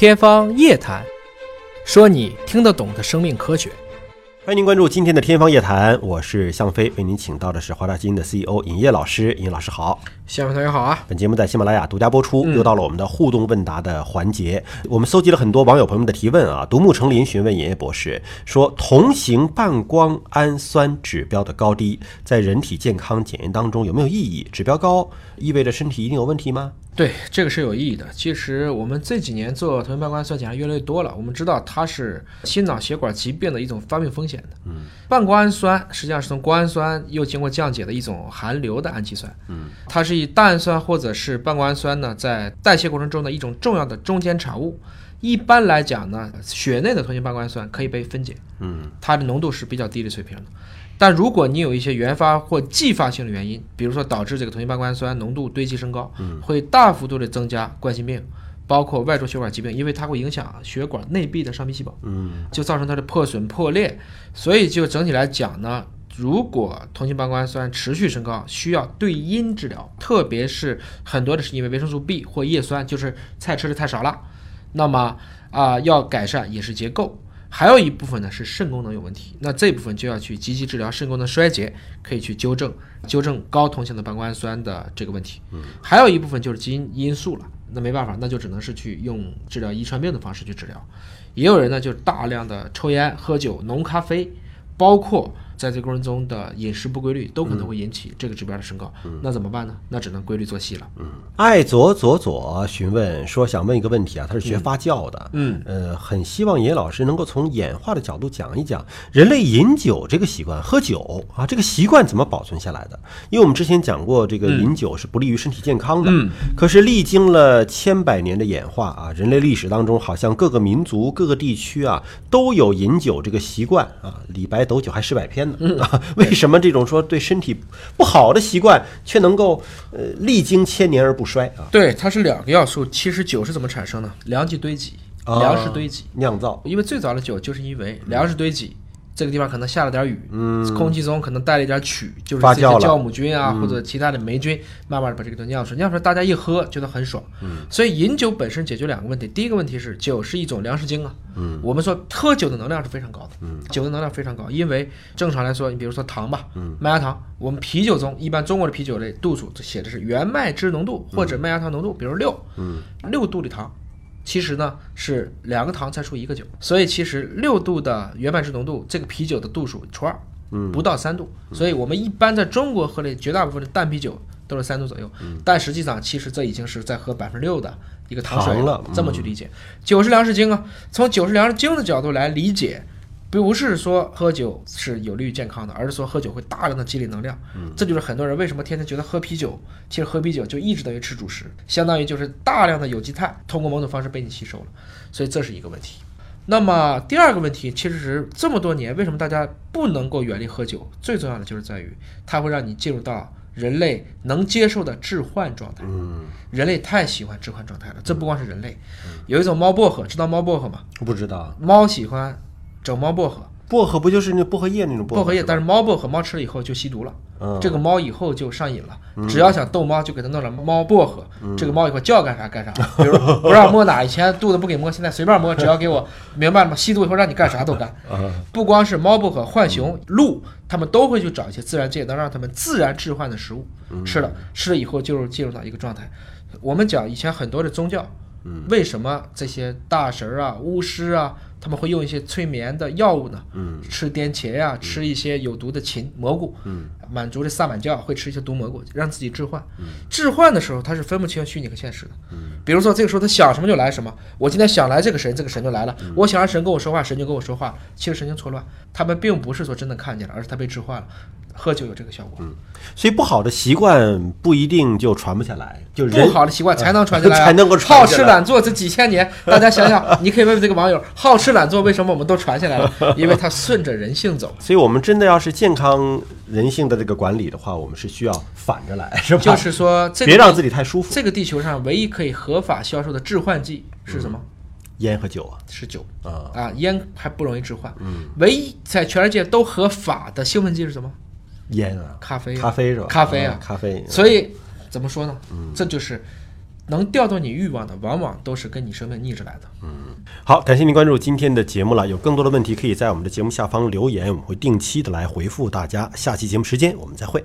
天方夜谭，说你听得懂的生命科学。欢迎您关注今天的《天方夜谭》，我是向飞，为您请到的是华大基因的 CEO 尹烨老师。尹老师好，向飞同学好啊！本节目在喜马拉雅独家播出。又到了我们的互动问答的环节，我们搜集了很多网友朋友们的提问啊。独木成林询问尹烨博士说，同型半胱氨酸指标的高低在人体健康检验当中有没有意义？指标高意味着身体一定有问题吗？对，这个是有意义的。其实我们这几年做同型半胱氨酸检查越来越多了，我们知道它是心脑血管疾病的一种发病风险的。嗯，半胱氨酸实际上是从胱氨酸又经过降解的一种含硫的氨基酸。嗯，它是以蛋氨酸或者是半胱氨酸呢，在代谢过程中的一种重要的中间产物。一般来讲呢，血内的同型半胱氨酸可以被分解。嗯，它的浓度是比较低的水平的。但如果你有一些原发或继发性的原因，比如说导致这个同型半胱氨酸浓度堆积升高，会大幅度的增加冠心病，包括外周血管疾病，因为它会影响血管内壁的上皮细胞，嗯，就造成它的破损破裂。所以就整体来讲呢，如果同型半胱氨酸持续升高，需要对因治疗，特别是很多的是因为维生素 B 或叶酸，就是菜吃的太少了，那么啊要改善饮食结构。还有一部分呢是肾功能有问题，那这部分就要去积极治疗肾功能衰竭，可以去纠正纠正高同性的半胱氨酸的这个问题。嗯，还有一部分就是基因因素了，那没办法，那就只能是去用治疗遗传病的方式去治疗。也有人呢就大量的抽烟、喝酒、浓咖啡，包括。在这过程中的饮食不规律都可能会引起这个指标的升高，那怎么办呢？那只能规律作息了。嗯，爱左左左询问说，想问一个问题啊，他是学发酵的，嗯，呃，很希望严老师能够从演化的角度讲一讲人类饮酒这个习惯，喝酒啊这个习惯怎么保存下来的？因为我们之前讲过，这个饮酒是不利于身体健康的，嗯，可是历经了千百年的演化啊，人类历史当中好像各个民族、各个地区啊都有饮酒这个习惯啊，李白斗酒还诗百篇。嗯啊，为什么这种说对身体不好的习惯却能够呃历经千年而不衰啊？对，它是两个要素。其实酒是怎么产生的？粮食堆积，粮食堆积酿造。因为最早的酒就是因为粮食堆积。这个地方可能下了点雨，嗯，空气中可能带了一点曲，就是这些酵母菌啊或者其他的霉菌，慢慢的把这个东西酿出来，酿出来大家一喝觉得很爽，嗯，所以饮酒本身解决两个问题，第一个问题是酒是一种粮食精啊，嗯，我们说喝酒的能量是非常高的，嗯，酒的能量非常高，因为正常来说，你比如说糖吧，嗯，麦芽糖，我们啤酒中一般中国的啤酒类度数写的是原麦汁浓度或者麦芽糖浓度，比如六，嗯，六度的糖。其实呢是两个糖才出一个酒，所以其实六度的原版汁浓度，这个啤酒的度数除二，嗯，不到三度。所以我们一般在中国喝的绝大部分的淡啤酒都是三度左右，但实际上其实这已经是在喝百分之六的一个糖水了。这么去理解，酒是粮食精啊，从酒是粮食精的角度来理解。不是说喝酒是有利于健康的，而是说喝酒会大量的积累能量。嗯，这就是很多人为什么天天觉得喝啤酒，其实喝啤酒就一直等于吃主食，相当于就是大量的有机碳通过某种方式被你吸收了，所以这是一个问题。那么第二个问题，其实是这么多年为什么大家不能够远离喝酒？最重要的就是在于它会让你进入到人类能接受的置换状态。嗯，人类太喜欢置换状态了，这不光是人类，有一种猫薄荷，知道猫薄荷吗？不知道。猫喜欢。整猫薄荷，薄荷不就是那薄荷叶那种薄荷叶？但是猫薄荷猫吃了以后就吸毒了，这个猫以后就上瘾了。只要想逗猫，就给它弄了猫薄荷。这个猫以后叫干啥干啥，比如不让摸哪，以前肚子不给摸，现在随便摸，只要给我 明白了吗？吸毒以后让你干啥都干。不光是猫薄荷，浣熊、鹿，它们都会去找一些自然界能让它们自然置换的食物吃了，吃了以后就进入到一个状态。我们讲以前很多的宗教，为什么这些大神啊、巫师啊？他们会用一些催眠的药物呢，嗯，吃颠茄呀，吃一些有毒的禽蘑菇，嗯，满族的萨满教会吃一些毒蘑菇，让自己置换。置换的时候，他是分不清虚拟和现实的。嗯，比如说这个时候他想什么就来什么，我今天想来这个神，这个神就来了；我想让神跟我说话，神就跟我说话。其实神经错乱，他们并不是说真的看见了，而是他被置换了。喝酒有这个效果，嗯，所以不好的习惯不一定就传不下来，就不好的习惯才能传下来，才能够好吃懒做这几千年，大家想想，你可以问问这个网友，好吃懒做为什么我们都传下来了？因为它顺着人性走。所以我们真的要是健康人性的这个管理的话，我们是需要反着来，是吧？就是说，别让自己太舒服。这个地球上唯一可以合法销售的致幻剂是什么？烟和酒啊，是酒啊啊，烟还不容易致幻。嗯，唯一在全世界都合法的兴奋剂是什么？烟啊，咖啡，咖啡是吧？咖啡啊，咖啡。所以怎么说呢？嗯，这就是能调动你欲望的，往往都是跟你身份逆着来的。嗯，好，感谢您关注今天的节目了。有更多的问题可以在我们的节目下方留言，我们会定期的来回复大家。下期节目时间我们再会。